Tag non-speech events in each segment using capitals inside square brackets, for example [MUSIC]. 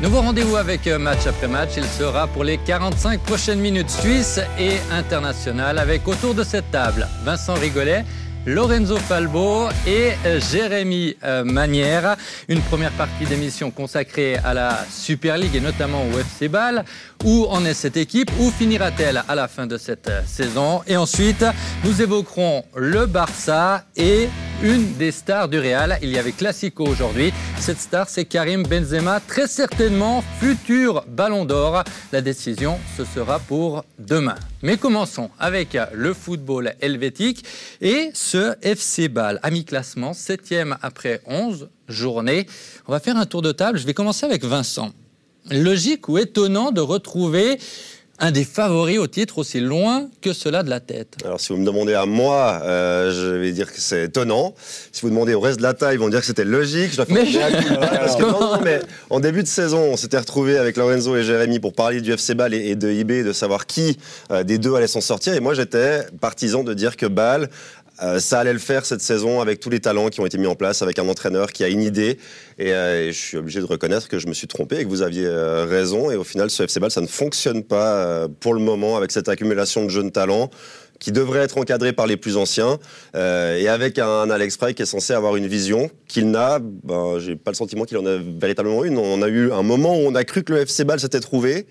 Nouveau rendez-vous avec euh, match après match. Il sera pour les 45 prochaines minutes suisses et internationales avec autour de cette table Vincent Rigolet, Lorenzo Falbo et euh, Jérémy euh, Manière. Une première partie d'émission consacrée à la Super League et notamment au FC Ball. Où en est cette équipe Où finira-t-elle à la fin de cette saison Et ensuite, nous évoquerons le Barça et une des stars du Real. Il y avait Classico aujourd'hui. Cette star, c'est Karim Benzema, très certainement futur Ballon d'Or. La décision, ce sera pour demain. Mais commençons avec le football helvétique et ce FC Ball. Ami classement, 7 après 11 journées. On va faire un tour de table. Je vais commencer avec Vincent. Logique ou étonnant de retrouver un des favoris au titre aussi loin que cela de la tête Alors, si vous me demandez à moi, euh, je vais dire que c'est étonnant. Si vous demandez au reste de la taille, ils vont dire que c'était logique. Je mais, [LAUGHS] mais en début de saison, on s'était retrouvé avec Lorenzo et Jérémy pour parler du FC Bâle et, de IB, de savoir qui euh, des deux allait s'en sortir. Et moi, j'étais partisan de dire que Bâle euh, ça allait le faire cette saison avec tous les talents qui ont été mis en place, avec un entraîneur qui a une idée. Et, euh, je suis obligé de reconnaître que je me suis trompé et que vous aviez euh, raison. Et au final, ce FC Ball, ça ne fonctionne pas pour le moment avec cette accumulation de jeunes talents qui devrait être encadré par les plus anciens, et avec un, Alex Frey qui est censé avoir une vision qu'il n'a. Ben, J'ai pas le sentiment qu'il en a véritablement une. On a eu un moment où on a cru que le FC Ball s'était trouvé.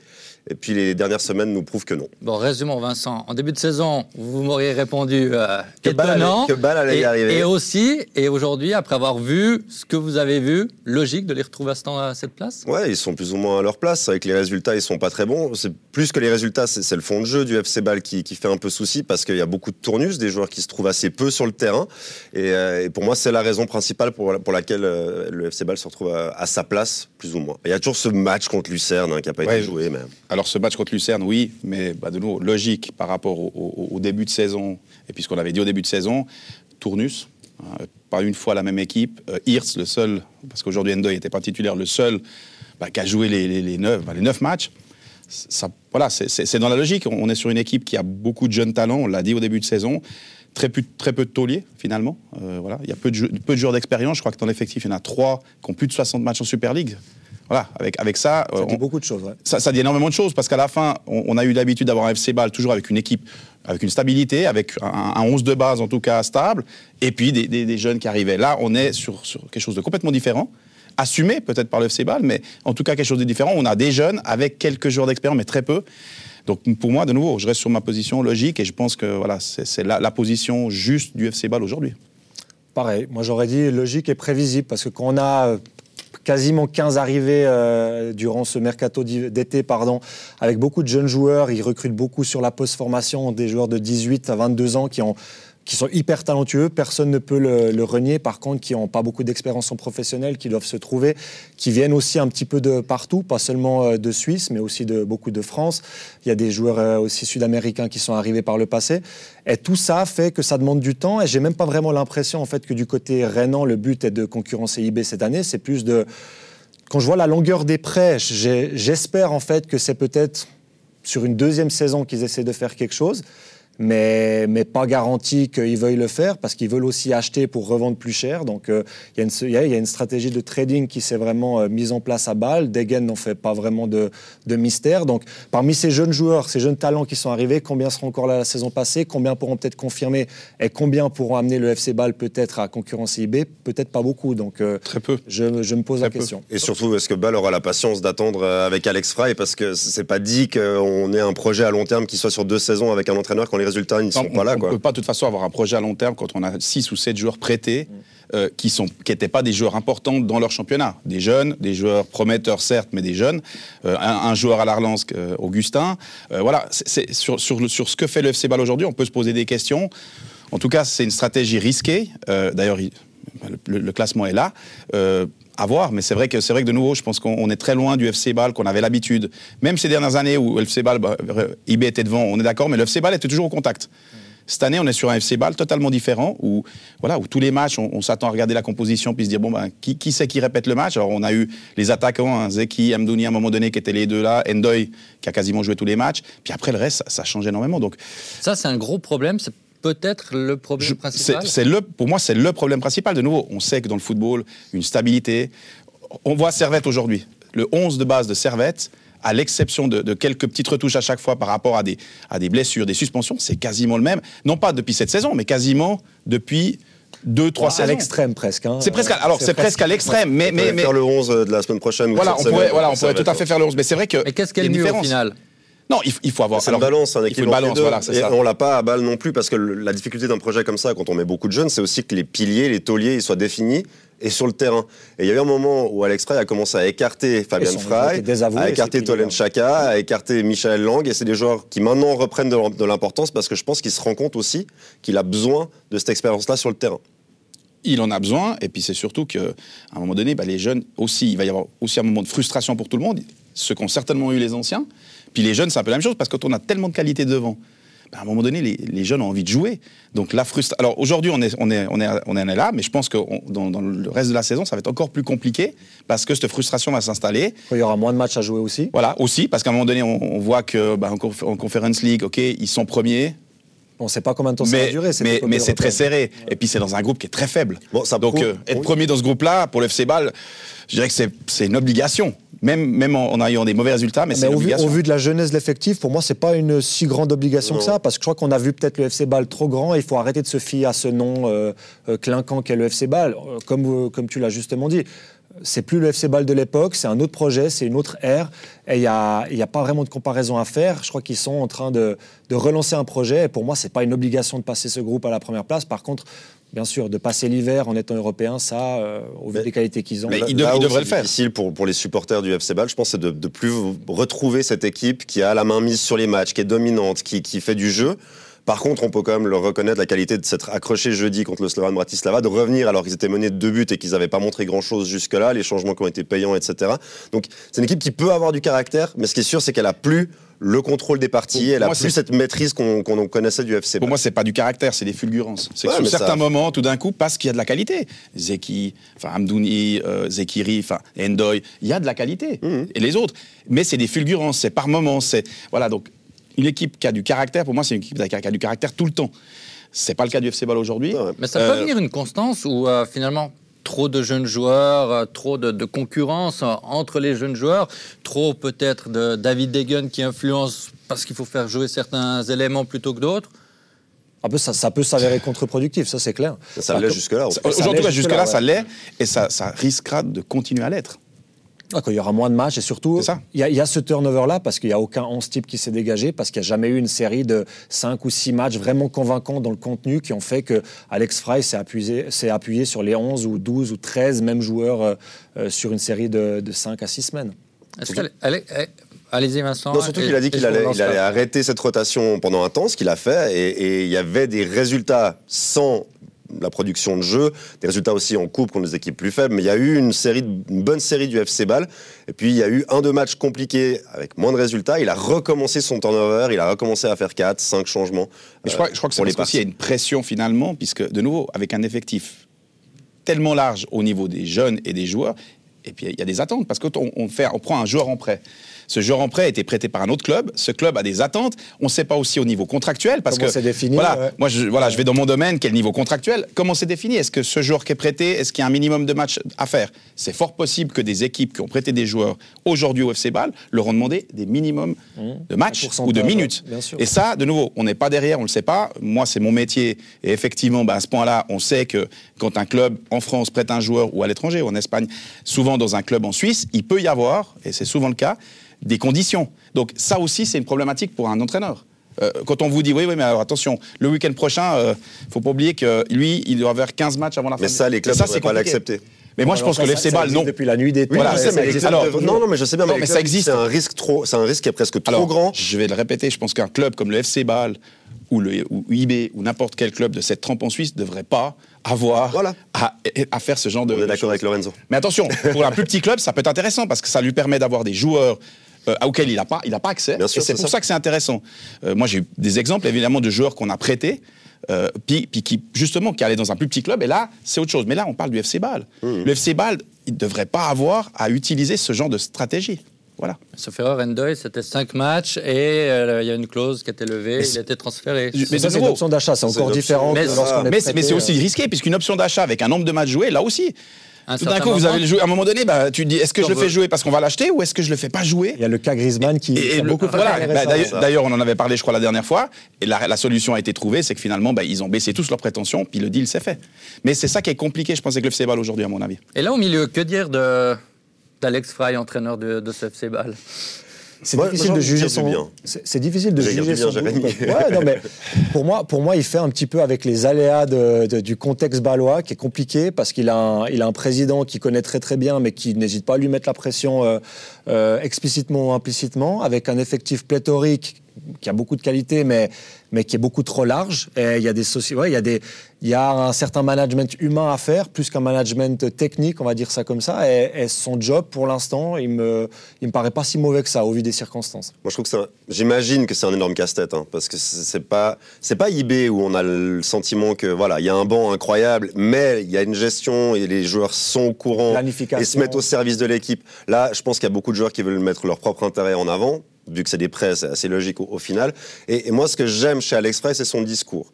Et puis les dernières semaines nous prouvent que non. Bon, résumons Vincent. En début de saison, vous m'auriez répondu euh, que, étonnant, Ball allait, et, y arriver. Et aussi, et aujourd'hui, après avoir vu ce que vous avez vu, logique de les retrouver à, ce temps, à cette place? Ouais, ils sont plus ou moins à leur place. Avec les résultats, ils sont pas très bons. C'est plus que les résultats, c'est le fond de jeu du FC Ball qui, qui fait un peu souci parce qu'il y a beaucoup de tournus, des joueurs qui se trouvent assez peu sur le terrain. Et, euh, pour moi, c'est la raison principale pour, pour laquelle euh, le FC Ball se retrouve à, sa place, plus ou moins. Il y a toujours ce match contre Lucerne hein, qui n'a pas été joué. Même. Alors ce match contre Lucerne, oui, mais bah, de nouveau, logique par rapport au, début de saison, et puis ce qu'on avait dit au début de saison, Tournus, hein, pas une fois la même équipe, euh, le seul, parce qu'aujourd'hui Endoy n'était pas titulaire, le seul bah, qui a joué les, neuf, bah, les neuf matchs. Voilà, c'est dans la logique. On est sur une équipe qui a beaucoup de jeunes talents, on l'a dit au début de saison. Très peu, de tauliers, finalement. Euh, voilà. Il y a peu de joueurs d'expérience. Je crois que dans l'effectif, il y en a trois qui ont plus de 60 matchs en Super League. Voilà, avec, avec ça. Ça dit beaucoup de choses, ouais. ça, dit énormément de choses parce qu'à la fin, on, a eu l'habitude d'avoir un FC Ball toujours avec une équipe, avec une stabilité, avec un, 11 de base en tout cas stable, et puis des, des, jeunes qui arrivaient. Là, on est sur, sur quelque chose de complètement différent assumé peut-être par le FC Ball, mais en tout cas quelque chose de différent. On a des jeunes avec quelques jours d'expérience, mais très peu. Donc pour moi, de nouveau, je reste sur ma position logique et je pense que voilà, c'est la, la, position juste du FC Ball aujourd'hui. Pareil, moi j'aurais dit logique et prévisible parce que quand on a quasiment 15 arrivées euh, durant ce mercato d'été, pardon, avec beaucoup de jeunes joueurs. Ils recrutent beaucoup sur la post-formation, des joueurs de 18 à 22 ans qui ont qui sont hyper talentueux, personne ne peut le, renier, par contre, qui n'ont pas beaucoup d'expérience en professionnel, qui doivent se trouver, qui viennent aussi un petit peu de partout, pas seulement euh, de Suisse, mais aussi de beaucoup de France. Il y a des joueurs euh, aussi sud-américains qui sont arrivés par le passé. Et tout ça fait que ça demande du temps, et j'ai même pas vraiment l'impression, en fait, que du côté Renan, le but est de concurrencer IB cette année, c'est plus de... Quand je vois la longueur des prêts, j'espère en fait que c'est peut-être sur une deuxième saison qu'ils essaient de faire quelque chose mais, mais pas garanti qu'ils veuillent le faire parce qu'ils veulent aussi acheter pour revendre plus cher. Donc euh, il y, y, a une stratégie de trading qui s'est vraiment euh, mise en place à Bâle. Degen n'en fait pas vraiment de, de, mystère. Donc parmi ces jeunes joueurs, ces jeunes talents qui sont arrivés, combien seront encore là la saison passée Combien pourront peut-être confirmer Et combien pourront amener le FC Bâle peut-être à concurrencer IB Peut-être pas beaucoup. Donc euh, très peu. Je, je me pose la question. Et surtout, est-ce que Bâle aura la patience d'attendre avec Alex Fry Parce que c'est pas dit qu'on ait un projet à long terme qui soit sur deux saisons avec un entraîneur quand les résultats ne sont pas là. On ne peut pas de toute façon avoir un projet à long terme quand on a 6 ou 7 joueurs prêtés. Euh, qui sont qui n'étaient pas des joueurs importants dans leur championnat, des jeunes, des joueurs prometteurs certes, mais des jeunes, euh, un, joueur à l'Arlance, euh, Augustin, voilà, c'est sur, sur, sur, ce que fait le FC Ball aujourd'hui, on peut se poser des questions. En tout cas, c'est une stratégie risquée. D'ailleurs, le, classement est là à voir, mais c'est vrai que c'est vrai que de nouveau, je pense qu'on est très loin du FC Ball qu'on avait l'habitude. Même ces dernières années où le FC Ball, bah, IB était devant, on est d'accord, mais le FC Ball était toujours au contact. Cette année, on est sur un FC Ball totalement différent où, voilà, où tous les matchs, on, s'attend à regarder la composition puis se dire bon ben qui, qui c'est qui répète le match? Alors on a eu les attaquants, hein, Zeki, Amdouni à un moment donné qui étaient les deux là, Endoy qui a quasiment joué tous les matchs. Puis après le reste, ça, change énormément. Donc ça c'est un gros problème peut-être le problème principal? c'est le, Pour moi, c'est le problème principal. De nouveau, on sait que dans le football, une stabilité. On voit Servette aujourd'hui. le 11 de base de Servette, à l'exception de, de quelques petites retouches à chaque fois par rapport à des, à des blessures, des suspensions, c'est quasiment le même. Non pas depuis cette saison, mais quasiment depuis deux, trois à saisons. l'extrême presque. hein. C'est presque, à- alors c'est presque à l'extrême, mais, mais, Mais, mais faire le 11 de la semaine prochaine. ou voilà, on pourrait, voilà, on pourrait tout à fait faire le 11. Mais c'est vrai que Mais qu'est-ce qu'elle mieux au final? Non, il, faut avoir. C'est une balance, un il faut équilibre balance, deux. voilà, Et ça. on l'a pas à balle non plus parce que le- la difficulté d'un projet comme ça, quand on met beaucoup de jeunes, c'est aussi que les piliers, les tauliers, ils soient définis et sur le terrain. Et il y a eu un moment où Alex Frey a commencé à écarter ont Frey, à écarter. Tolen Chaka, à écarter Michael Lang, et c'est des joueurs qui maintenant reprennent de l'importance parce que je pense qu'il se rend compte aussi qu'il a besoin de cette expérience-là sur le terrain. il en a besoin, et puis c'est surtout qu'à un moment donné, bah, les jeunes aussi, il va y avoir aussi un moment de frustration pour tout le monde, ceux qu'ont certainement eu les anciens, puis les jeunes, c'est un peu la même chose, parce que quand on a tellement de qualité devant, bah, à un moment donné, les, les jeunes ont envie de jouer. Donc la frustration. Alors aujourd'hui, on est, on, est, on, est, on est là, mais je pense que on- dans, dans le reste de la saison, ça va être encore plus compliqué, parce que cette frustration va s'installer. Il y aura moins de matchs à jouer aussi. Voilà, aussi, parce qu'à un moment donné, on, on voit que en, conf- en Conference League, ok, ils sont premiers, On ne sait pas combien de temps ça va mais, durer. mais, mais c'est très serré. Et puis c'est dans un groupe qui est très faible. Bon, ça Donc prouve- euh, être oui. premier dans ce groupe-là, pour le FC Ball, je dirais que c'est- une obligation. Même, même en, en ayant des mauvais résultats, mais, c'est Mais une au vu, obligation. au vu de la jeunesse de l'effectif, pour moi, c'est pas une si grande obligation Non. que ça, parce que je crois qu'on a vu peut-être le FC Ball trop grand et il faut arrêter de se fier à ce nom euh, euh, clinquant qu'est le FC Ball. Comme, comme tu l'as justement dit, c'est plus le FC Ball de l'époque, c'est un autre projet, c'est une autre ère, et il n'y a, il y a pas vraiment de comparaison à faire. Je crois qu'ils sont en train de, de relancer un projet, et pour moi, c'est pas une obligation de passer ce groupe à la première place. Par contre, bien sûr, de passer l'hiver en étant européen, ça, euh, au vu Mais- des qualités qu'ils ont. mais là- il dev- devrait c'est le faire. difficile pour, pour les supporters du FC Ball, je pense, c'est de, de plus retrouver cette équipe qui a la main mise sur les matchs, qui est dominante, qui, qui fait du jeu. Par contre, on peut quand même le reconnaître, la qualité de s'être accroché jeudi contre le Slovan Bratislava, de revenir alors qu'ils étaient menés de deux buts et qu'ils n'avaient pas montré grand-chose jusque-là, les changements qui ont été payants, etc. Donc, c'est une équipe qui peut avoir du caractère, mais ce qui est sûr, c'est qu'elle a plus le contrôle des parties, elle a plus cette maîtrise qu'on connaissait du FC Pour moi, c'est pas du caractère, c'est des fulgurances. C'est que Ouais, sur mais certains ça- moments, tout d'un coup, parce qu'il y a de la qualité. Zeki, enfin Amdouni, euh, Zekiri, enfin Endoy, il y a de la qualité. Mhm. Et les autres. Mais c'est des fulgurances, c'est par moments. C'est voilà donc une équipe qui a du caractère. Pour moi, c'est une équipe qui a qui a du caractère tout le temps. C'est pas le cas du FC Ball aujourd'hui. Ouais. Mais ça peut Euh, venir une constance où euh, finalement trop de jeunes joueurs, euh, trop de, de concurrence euh, entre les jeunes joueurs, trop peut-être de David Degen qui influence parce qu'il faut faire jouer certains éléments plutôt que d'autres. Un peu, ça, ça peut s'avérer contre-productif, ça c'est clair. Ça l'est jusque-là. ça- ça Aujourd'hui, l'est jusque-là, jusque-là, ça ouais. l'est, et ça, ça risquera de continuer à l'être. Ah, quand il y aura moins de matchs et surtout, il y, a- il y a ce turnover-là parce qu'il n'y a aucun 11 type qui s'est dégagé, parce qu'il n'y a jamais eu une série de 5 ou 6 matchs vraiment convaincants dans le contenu qui ont fait que Alex Fry s'est appuyé, s'est appuyé sur les 11 ou 12 ou 13 mêmes joueurs euh, euh, sur une série de, de 5 à 6 semaines. Elle- Allez-y Vincent. Non, surtout qu'il a dit qu'il allait, il arrêter cette rotation pendant un temps, ce qu'il a fait, et, et il y avait des résultats sans la production de jeu, des résultats aussi en coupe contre des équipes plus faibles, mais il y a eu une, série, une bonne série du FC Ball, et puis il y a eu un, deux matchs compliqués avec moins de résultats, il a recommencé son turnover, il a recommencé à faire 4, 5 changements. Mais je euh, crois, je crois que c'est parce qu'il y a une pression finalement, puisque de nouveau, avec un effectif tellement large au niveau des jeunes et des joueurs, et puis il y a des attentes, parce quand on, on prend un joueur en prêt. Ce joueur en prêt a été prêté par un autre club. Ce club a des attentes. On ne sait pas aussi au niveau contractuel, parce Comment que c'est défini, voilà, ouais. moi je, voilà, je vais dans mon domaine, quel niveau contractuel Comment c'est défini? Est-ce que ce joueur qui est prêté, est-ce qu'il y a un minimum de matchs à faire? C'est fort possible que des équipes qui ont prêté des joueurs aujourd'hui au FC Bâle leur ont demandé des minimums de matchs ou de minutes. bien sûr. Et ça, de nouveau, on n'est pas derrière, on ne le sait pas. Moi, c'est mon métier. Et effectivement, bah, à ce point-là, on sait que quand un club en France prête un joueur ou à l'étranger ou en Espagne, souvent dans un club en Suisse, il peut y avoir, et c'est souvent le cas, des conditions. Donc ça aussi, c'est une problématique pour un entraîneur. Euh, quand on vous dit, oui, oui, mais alors attention, le week-end prochain, il ne faut pas oublier que lui, il doit avoir 15 matchs avant la fin. Mais de- ça, les clubs ne pas l'accepter. Mais moi, je pense ça, que le FC existe non. Depuis la nuit des temps. Oui, Voilà, je ça, sais, mais Alors, non, non, mais je sais bien, non, mais, ça existe. C'est un risque trop, c'est un risque qui est presque trop Alors, grand. Je vais le répéter, je pense qu'un club comme le FC Bâle ou le ou IB ou n'importe quel club de cette trempe en Suisse ne devrait pas avoir Voilà. à, à faire ce genre de. On est d'accord avec Lorenzo. Mais attention, pour un [LAUGHS] plus petit club, ça peut être intéressant parce que ça lui permet d'avoir des joueurs euh, auxquels il n'a pas, il a pas accès. Bien sûr, et c'est c'est pour ça. ça, que c'est intéressant. Euh, moi, j'ai eu des exemples évidemment de joueurs qu'on a prêtés. Euh, puis, puis qui justement qui allaient dans un plus petit club et là c'est autre chose. Mais là on parle du FC Bâle. Mmh. le FC Bâle il ne devrait pas avoir à utiliser ce genre de stratégie. Voilà. Sauf erreur, Endoy, c'était 5 matchs et euh, il y a une clause qui a été levée, il a été transféré. Mais ça, c'est une option d'achat, c'est encore différent Mais que ça- lorsqu'on est mais c'est mais prêté, c'est aussi euh, risqué, puisqu'une option d'achat avec un nombre de matchs joués, là aussi, Tout d'un coup, vous avez le joueur. À un moment donné, bah, tu te dis est-ce que je le fais jouer parce qu'on va l'acheter ou est-ce que je le fais pas jouer? Il y a le cas Griezmann qui, Et- et le- beaucoup voilà, bah, d'ailleurs- on en avait parlé, je crois, la dernière fois. Et la, la solution a été trouvée, c'est que finalement, bah, ils ont baissé tous leurs prétentions, puis le deal s'est fait. Mais c'est ça qui est compliqué, je pense, avec le FC Ball aujourd'hui, à mon avis. Et là, au milieu, que dire de d'Alex Fry, entraîneur de, de ce FC Bâle? C'est difficile de juger son. C'est difficile de juger son. Ouais, non, mais [LAUGHS] pour moi, pour moi, il fait un petit peu avec les aléas de- de- du contexte balois, qui est compliqué parce qu'il a, un, il a un président qui connaît très très bien, mais qui n'hésite pas à lui mettre la pression euh, euh, explicitement ou implicitement, avec un effectif pléthorique qui a beaucoup de qualité, mais mais qui est beaucoup trop large. Et il y a des soci- ouais, il y a des, il y a un certain management humain à faire, plus qu'un management technique, on va dire ça comme ça. Et, et son job, pour l'instant, il me, il me paraît pas si mauvais que ça, au vu des circonstances. Moi, je trouve que c'est un- j'imagine que c'est un énorme casse-tête, hein, parce que c'est pas, c'est pas eBay où on a le sentiment que voilà, il y a un banc incroyable, mais il y a une gestion et les joueurs sont au courant et se mettent au service de l'équipe. Là, je pense qu'il y a beaucoup de joueurs qui veulent mettre leur propre intérêt en avant, vu que c'est des prêts, c'est assez logique au, au final. Et, et moi, ce que j'aime chez Alex Frey, c'est son discours.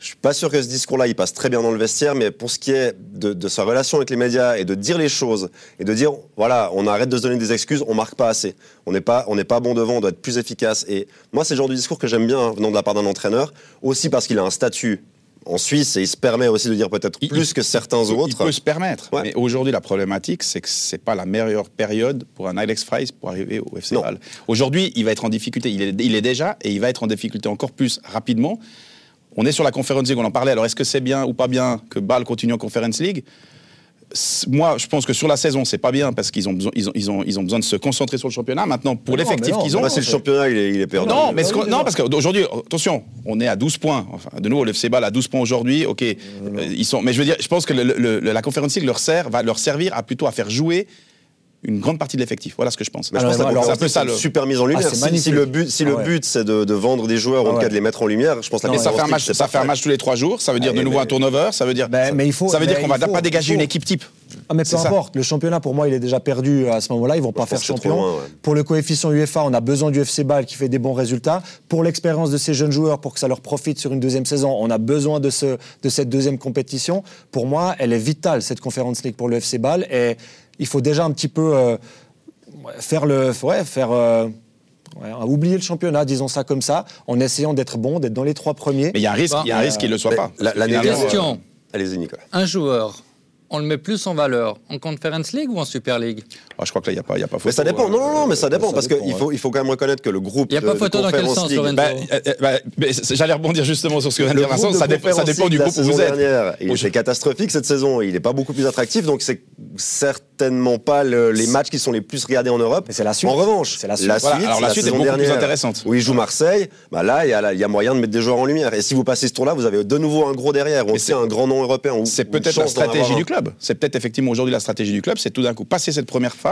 Je suis pas sûr que ce discours-là, il passe très bien dans le vestiaire, mais pour ce qui est de, de sa relation avec les médias et de dire les choses et de dire, voilà, on arrête de se donner des excuses, on marque pas assez, on n'est pas, on n'est pas bon devant, on doit être plus efficace. Et moi, c'est le genre de discours que j'aime bien hein, venant de la part d'un entraîneur, aussi parce qu'il a un statut en Suisse et il se permet aussi de dire peut-être Il- plus que certains Il autres. peut se permettre. Ouais. Mais aujourd'hui, la problématique, c'est que c'est pas la meilleure période pour un Alex Fries pour arriver au FC. Aujourd'hui, il va être en difficulté. Il est, il est déjà et il va être en difficulté encore plus rapidement. On est sur la Conference League, on en parlait. Alors, est-ce que c'est bien ou pas bien que Bâle continue en Conference League? Moi, je pense que sur la saison, c'est pas bien parce qu'ils ont, besoin- ils ont, ils ont, ils ont besoin de se concentrer sur le championnat. Maintenant, pour l'effectif qu'ils ont, Bah, c'est le championnat, il est, il est perdu. non, mais, non, non. parce qu'aujourd'hui, attention, on est à 12 points. Enfin, de nouveau, le FC Bâle à 12 points aujourd'hui. Ok, euh, ils sont. Mais je veux dire, je pense que le- le- le- la conférence League leur sert, va leur servir à plutôt à faire jouer une grande partie de l'effectif. Voilà ce que je pense. Mais je Alors, pense que alors, c'est un peu ça, le- super mise en lumière. Ah, c'est si, le but, si Ah le ouais. but c'est de, de vendre des joueurs, ou en Ah tout cas ouais. de les mettre en lumière, je pense que la Mais ça fait un match, ça fait un match tous les trois jours. Ça veut dire Ah, de nouveau mais- un turnover. Ça veut dire. Ben, mais il faut- ça veut dire mais qu'on va faut- pas dégager une équipe type. Ah mais peu ça. importe, le championnat pour moi il est déjà perdu à ce moment-là, ils vont pas je faire champion. loin, ouais. Pour le coefficient UEFA, on a besoin du FC Bâle qui fait des bons résultats. Pour l'expérience de ces jeunes joueurs, pour que ça leur profite sur une deuxième saison, on a besoin de, ce, de cette deuxième compétition. Pour moi, elle est vitale cette conférence League pour le FC Bâle et il faut déjà un petit peu euh, faire le, ouais, faire euh, ouais, oublier le championnat, disons ça comme ça, en essayant d'être bon, d'être dans les trois premiers. Mais il y a un risque, il y a un risque qu'il ne le soit pas. la- Question. euh, Allez-y, Nicolas. Un joueur, on le met plus en valeur en Conference League ou en Super League? Ah, je crois que là, il n'y a pas, il y a pas Mais ça photo, dépend. euh, Non, non, non, mais ça dépend ça parce qu'il faut, il faut quand même reconnaître que le groupe. Il y a pas de photo dans quel sens, League- Lorenzo Bah, euh, euh, bah, J'allais rebondir justement sur ce que vient de dire Vincent. Ça, dépend, ça Conference dépend du groupe où vous êtes. dernière, il était catastrophique cette saison. Il n'est pas beaucoup plus attractif, donc c'est certainement pas le- les matchs qui sont les plus regardés en Europe. Mais c'est la suite. En revanche, C'est la suite. Voilà, alors la suite est saison beaucoup plus dernière, intéressante. Où il joue Marseille, bah là, il y, y a moyen de mettre des joueurs en lumière. Et si vous passez ce tour-là, vous avez de nouveau un gros derrière. On sait un grand nom européen. C'est peut-être la stratégie du club. C'est peut-être effectivement aujourd'hui la stratégie du club, c'est tout d'un coup passer cette première phase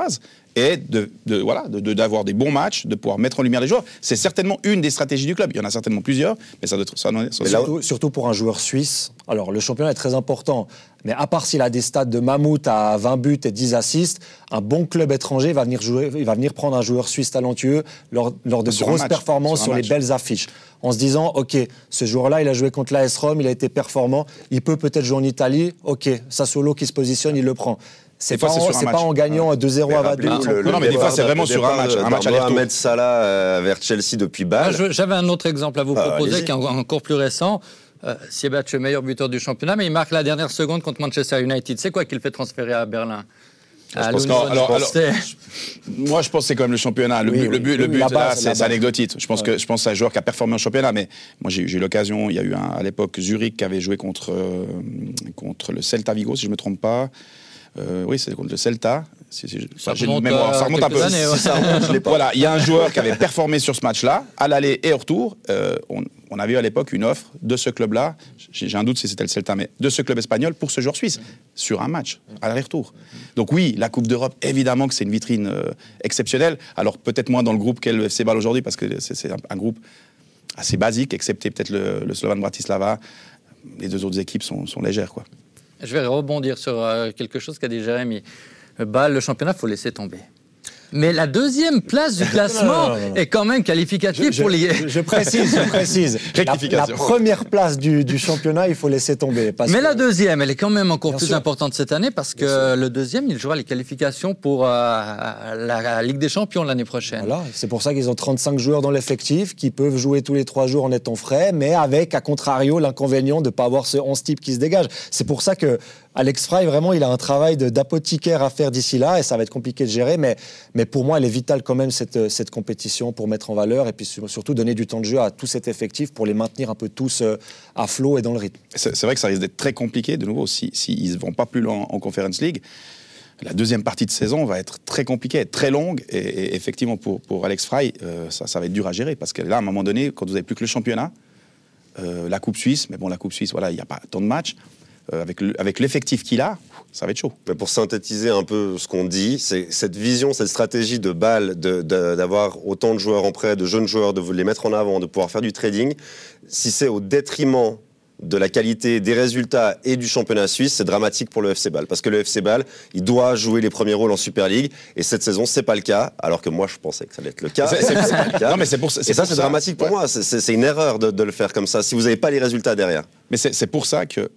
et de, de- voilà de- de- d'avoir des bons matchs, de pouvoir mettre en lumière les joueurs. C'est certainement une des stratégies du club. Il y en a certainement plusieurs, mais ça doit être ça. doit être- ça Mais doit là- être- Surtout, surtout pour un joueur suisse. Alors, le championnat est très important. Mais à part s'il a des stats de mammouth à 20 buts et 10 assists, un bon club étranger va venir, jouer, il va venir prendre un joueur suisse talentueux lors, lors de Sur grosses match, performances sur les belles affiches. En se disant, OK, ce joueur-là, il a joué contre l'AS Rome, il a été performant, il peut peut-être jouer en Italie. OK, Sassuolo qui se positionne, il le prend. C'est pas, en- pas en gagnant 2-0 à Rappelez-vous Vaduz. le- le Non, mais des fois, c'est vraiment sur un départ match, un match. Mohamed Salah euh, vers Chelsea depuis Ah, Bâle. je- J'avais un autre exemple à vous Ah, proposer qui est en- encore plus récent. Euh, Siebatch, le meilleur buteur du championnat, mais il marque la dernière seconde contre Manchester United. C'est quoi qu'il fait transférer à Berlin? Londres, alors-. [LAUGHS] Moi, je pense que c'est quand même le championnat. Le Oui, but, oui, le but, le là, c'est anecdotique. Je pense que je pense à un joueur qui a performé en championnat, mais moi j'ai j'ai eu l'occasion. Il y a eu un, à l'époque Zurich qui avait joué contre euh, contre le Celta Vigo, si je me trompe pas. Euh, oui, c'est contre le Celta. Si- si- Ça remonte mémoire, à ça remonte un peu. années, ouais. Si ça remonte, je. Voilà, il y a un joueur qui avait performé sur ce match-là, à l'aller et au retour. Euh, on, on avait eu à l'époque une offre de ce club-là, j'ai un doute si c'était le Celta, mais de ce club espagnol pour ce joueur suisse, sur un match, à l'aller-retour. Donc oui, la Coupe d'Europe, évidemment que c'est une vitrine euh, exceptionnelle. Alors peut-être moins dans le groupe qu'est le FC Bâle aujourd'hui, parce que c'est c'est un, un groupe assez basique, excepté peut-être le, le Slovan Bratislava. Les deux autres équipes sont, sont légères, quoi. Je vais rebondir sur euh, quelque chose qu'a dit Jérémy. Bâle, le championnat, faut laisser tomber. Mais la deuxième place du [LAUGHS] classement est quand même qualificative pour les. Je, précise, je précise. [LAUGHS] La, première place du, championnat, il faut laisser tomber. Mais la deuxième, elle est quand même encore plus importante cette année parce que le deuxième, il jouera les qualifications pour euh, la, Ligue des Champions l'année prochaine. Voilà, c'est pour ça qu'ils ont 35 joueurs dans l'effectif qui peuvent jouer tous les trois jours en étant frais, mais avec, à contrario, l'inconvénient de ne pas avoir ce 11 type qui se dégage. C'est pour ça que Alex Fry, vraiment, il a un travail d'apothicaire à faire d'ici là et ça va être compliqué de gérer. Mais, mais pour moi, elle est vitale quand même, cette, cette compétition, pour mettre en valeur et puis surtout donner du temps de jeu à tout cet effectif pour les maintenir un peu tous euh, à flot et dans le rythme. C'est vrai que ça risque d'être très compliqué, de nouveau, s'ils si, ne vont pas plus loin en Conference League. La deuxième partie de saison va être très compliquée, très longue. Et, effectivement, pour, pour Alex Fry, euh, ça, va être dur à gérer. Parce que là, à un moment donné, quand vous n'avez plus que le championnat, euh, la Coupe Suisse, mais bon, la Coupe Suisse, voilà, il n'y a pas tant de matchs. Euh, avec l'effectif qu'il a, ça va être chaud. Mais pour synthétiser un peu ce qu'on dit, c'est cette vision, cette stratégie de balle, d'avoir autant de joueurs en prêt, de jeunes joueurs, de les mettre en avant, de pouvoir faire du trading, si c'est au détriment de la qualité des résultats et du championnat suisse, c'est dramatique pour le FC Ball. Parce que le FC Ball, il doit jouer les premiers rôles en Super League. Et cette saison, c'est pas le cas. Alors que moi, je pensais que ça allait être le cas. C'est [LAUGHS] pas le cas. Non, mais c'est pour, et ça, c'est dramatique pour moi. C'est une erreur de, de, le faire comme ça, si vous n'avez pas les résultats derrière. Mais c'est pour ça que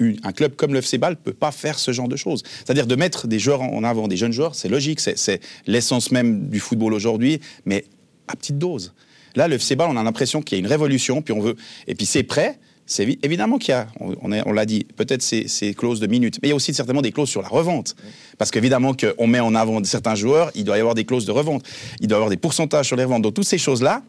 un club comme le FC Ball ne peut pas faire ce genre de choses. C'est-à-dire de mettre des joueurs en avant, des jeunes joueurs, c'est logique, c'est l'essence même du football aujourd'hui, mais à petite dose. Là, le FC Ball, on a l'impression qu'il y a une révolution, puis on veut, et puis c'est prêt. C'est évidemment qu'il y a, on, l'a dit, peut-être ces, clauses de minutes, mais il y a aussi certainement des clauses sur la revente. Parce qu'évidemment qu'on met en avant certains joueurs, il doit y avoir des clauses de revente, il doit y avoir des pourcentages sur les reventes. Donc toutes ces choses-là,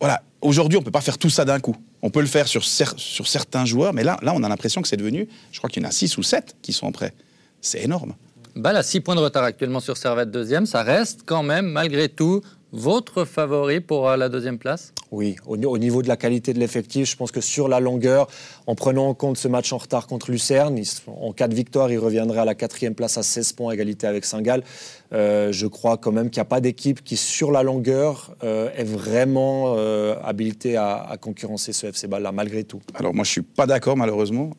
voilà, aujourd'hui on ne peut pas faire tout ça d'un coup. On peut le faire sur, sur certains joueurs, mais là, là on a l'impression que c'est devenu, je crois qu'il y en a 6 ou 7 qui sont prêts. C'est énorme. Bah là, 6 points de retard actuellement sur Servette deuxième, ça reste quand même, malgré tout, votre favori pour euh, la deuxième place? Oui, au, niveau de la qualité de l'effectif, je pense que sur la longueur, en prenant en compte ce match en retard contre Lucerne, en cas de victoire, il reviendrait à la quatrième place à 16 points, égalité avec Saint-Gall. Euh, je crois quand même qu'il n'y a pas d'équipe qui, sur la longueur, euh, est vraiment habilitée à, concurrencer ce FC Ball-là, malgré tout. Alors moi, je ne suis pas d'accord, malheureusement.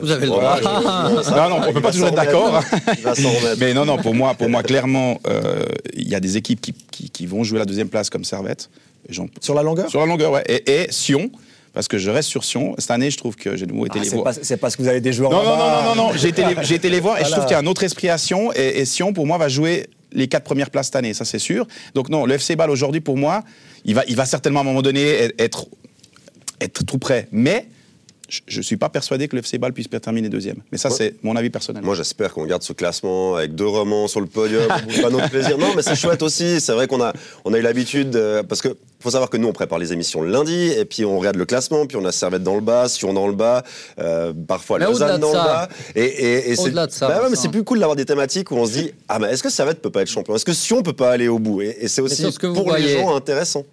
Vous avez le droit. [LAUGHS] non, non, on ne peut pas toujours être d'accord. Mais non, non, pour moi, pour moi clairement, il y a des équipes qui, qui, qui vont jouer la deuxième place comme Servette. Sur la longueur? Sur la longueur, ouais. Et, Sion, parce que je reste sur Sion. Cette année, je trouve que j'ai de nouveau été ah, les voir. C'est parce que vous avez des joueurs. Non, non, non, non, non, j'ai été, les, été les voir et je trouve qu'il y a un autre esprit à Sion. Et, Sion, pour moi, va jouer les quatre premières places cette année, ça c'est sûr. Donc non, le FC Ball aujourd'hui, pour moi, il va, il va certainement à un moment donné être, être tout prêt. Mais je ne suis pas persuadé que le FC Ball puisse terminer deuxième. Mais ça, c'est mon avis personnel. Moi, j'espère qu'on garde ce classement avec deux romans sur le podium. pas notre plaisir. Non, mais c'est chouette aussi. C'est vrai qu'on a, on a eu l'habitude. parce que faut savoir que nous, on prépare les émissions le lundi, et puis on regarde le classement, puis on a Servette dans le bas, Sion dans le bas, euh, parfois Lausanne dans le bas. Et, et, c'est bah mais c'est plus cool d'avoir des thématiques où on se dit ah mais est-ce que Servette peut pas être champion? Est-ce que Sion peut pas aller au bout? Et, c'est aussi pour les gens intéressant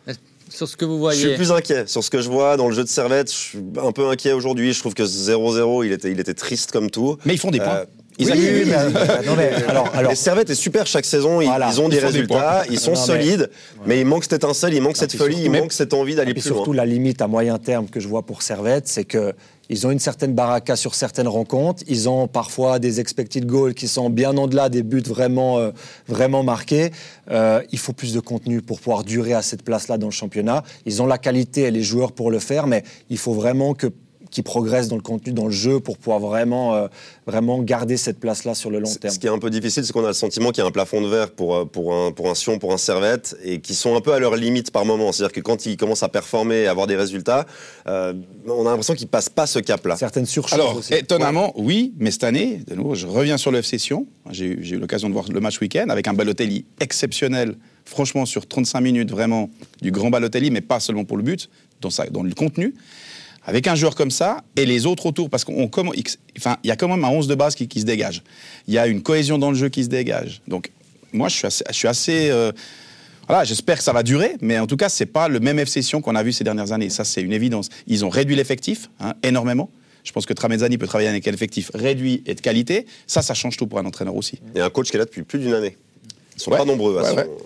sur ce que vous voyez Je suis plus inquiet. Sur ce que je vois dans le jeu de Servette, je suis un peu inquiet aujourd'hui. Je trouve que 0-0, il était, il était triste comme tout. Mais ils font des points. Euh, ils oui, mais, non mais, alors, alors, les Servette est super chaque saison, ils, ont des résultats, ils sont solides, mais, il manque cette étincelle, il manque cette folie, il manque cette envie d'aller plus loin. Surtout la limite à moyen terme que je vois pour Servette, c'est que ils ont une certaine baraka sur certaines rencontres. Ils ont parfois des expected goals qui sont bien en-delà des buts vraiment, euh, vraiment marqués. Euh, il faut plus de contenu pour pouvoir durer à cette place-là dans le championnat. Ils ont la qualité et les joueurs pour le faire, mais il faut vraiment que qui progresse dans le contenu, dans le jeu, pour pouvoir vraiment, euh, vraiment garder cette place-là sur le long terme. Ce qui est un peu difficile, c'est qu'on a le sentiment qu'il y a un plafond de verre pour, euh, pour, un, pour un Sion, pour un Servette, et qui sont un peu à leur limite par moment. C'est-à-dire que quand ils commencent à performer et avoir des résultats, euh, on a l'impression qu'ils passent pas ce cap-là. Certaines surchauffe Alors, étonnamment, oui, mais cette année, de nouveau, je reviens sur le FC Sion. J'ai eu l'occasion de voir le match week-end avec un Balotelli exceptionnel franchement, sur 35 minutes, vraiment, du grand Balotelli, mais pas seulement pour le but, dans le contenu avec un joueur comme ça et les autres autour, parce qu'il enfin, y a quand même un 11 de base qui, se dégage. Il y a une cohésion dans le jeu qui se dégage. Donc, moi, je suis assez. Je suis assez euh, voilà, j'espère que ça va durer, mais en tout cas, c'est pas le même FC Sion qu'on a vu ces dernières années. Ça, c'est une évidence. Ils ont réduit l'effectif hein, énormément. Je pense que Tramezzani peut travailler avec un effectif réduit et de qualité. Ça, ça change tout pour un entraîneur aussi. Et un coach qui est là depuis plus d'une année. Ils sont pas nombreux,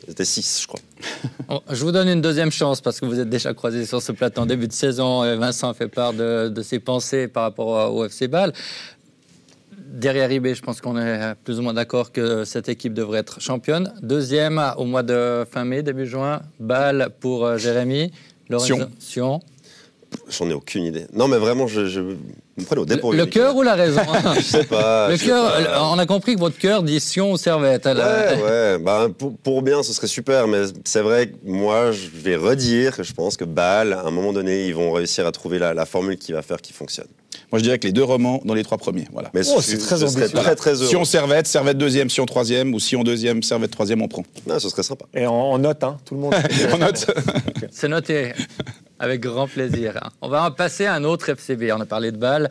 ils étaient six, je crois. [LAUGHS] je vous donne une deuxième chance parce que vous êtes déjà croisés sur ce plateau en début de saison. Vincent fait part de, ses pensées par rapport au FC Ball. derrière IB, je pense qu'on est plus ou moins d'accord que cette équipe devrait être championne. Deuxième, au mois de fin mai, début juin, Bâle pour euh, Jérémy. Sion. Sion. J'en ai aucune idée. Non, mais vraiment, je, je Le, cœur ou la raison [LAUGHS] Je sais pas. Le cœur, pas. on a compris que votre cœur dit Sion ou Servette. Ouais, ouais. Bah, pour, pour bien, ce serait super. Mais c'est vrai que moi, je vais redire que je pense que Bâle, à un moment donné, ils vont réussir à trouver la, la formule qui va faire qui fonctionne. Moi, je dirais que les deux romans dans les trois premiers. Voilà. Mais Oh, c'est très ambitieux. très, très heureux. Si on servette, servette deuxième, si on troisième, ou si on deuxième, servette troisième, on prend. Non, ce serait sympa. Et en note, hein, tout le monde. [LAUGHS] On note. C'est noté. Avec grand plaisir. On va en passer à un autre FCB. On a parlé de Bâle.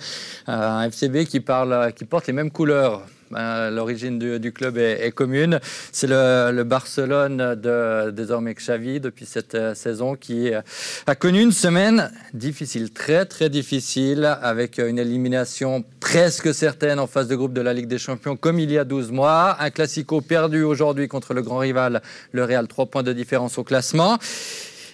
Euh, un FCB qui, parle, qui porte les mêmes couleurs. Euh, L'origine du, du club est, est commune. C'est le, le Barcelone de désormais Xavi depuis cette euh, saison qui euh, a connu une semaine difficile, très très difficile, avec une élimination presque certaine en phase de groupe de la Ligue des Champions, comme il y a 12 mois. Un classico perdu aujourd'hui contre le grand rival, le Real, 3 points de différence au classement.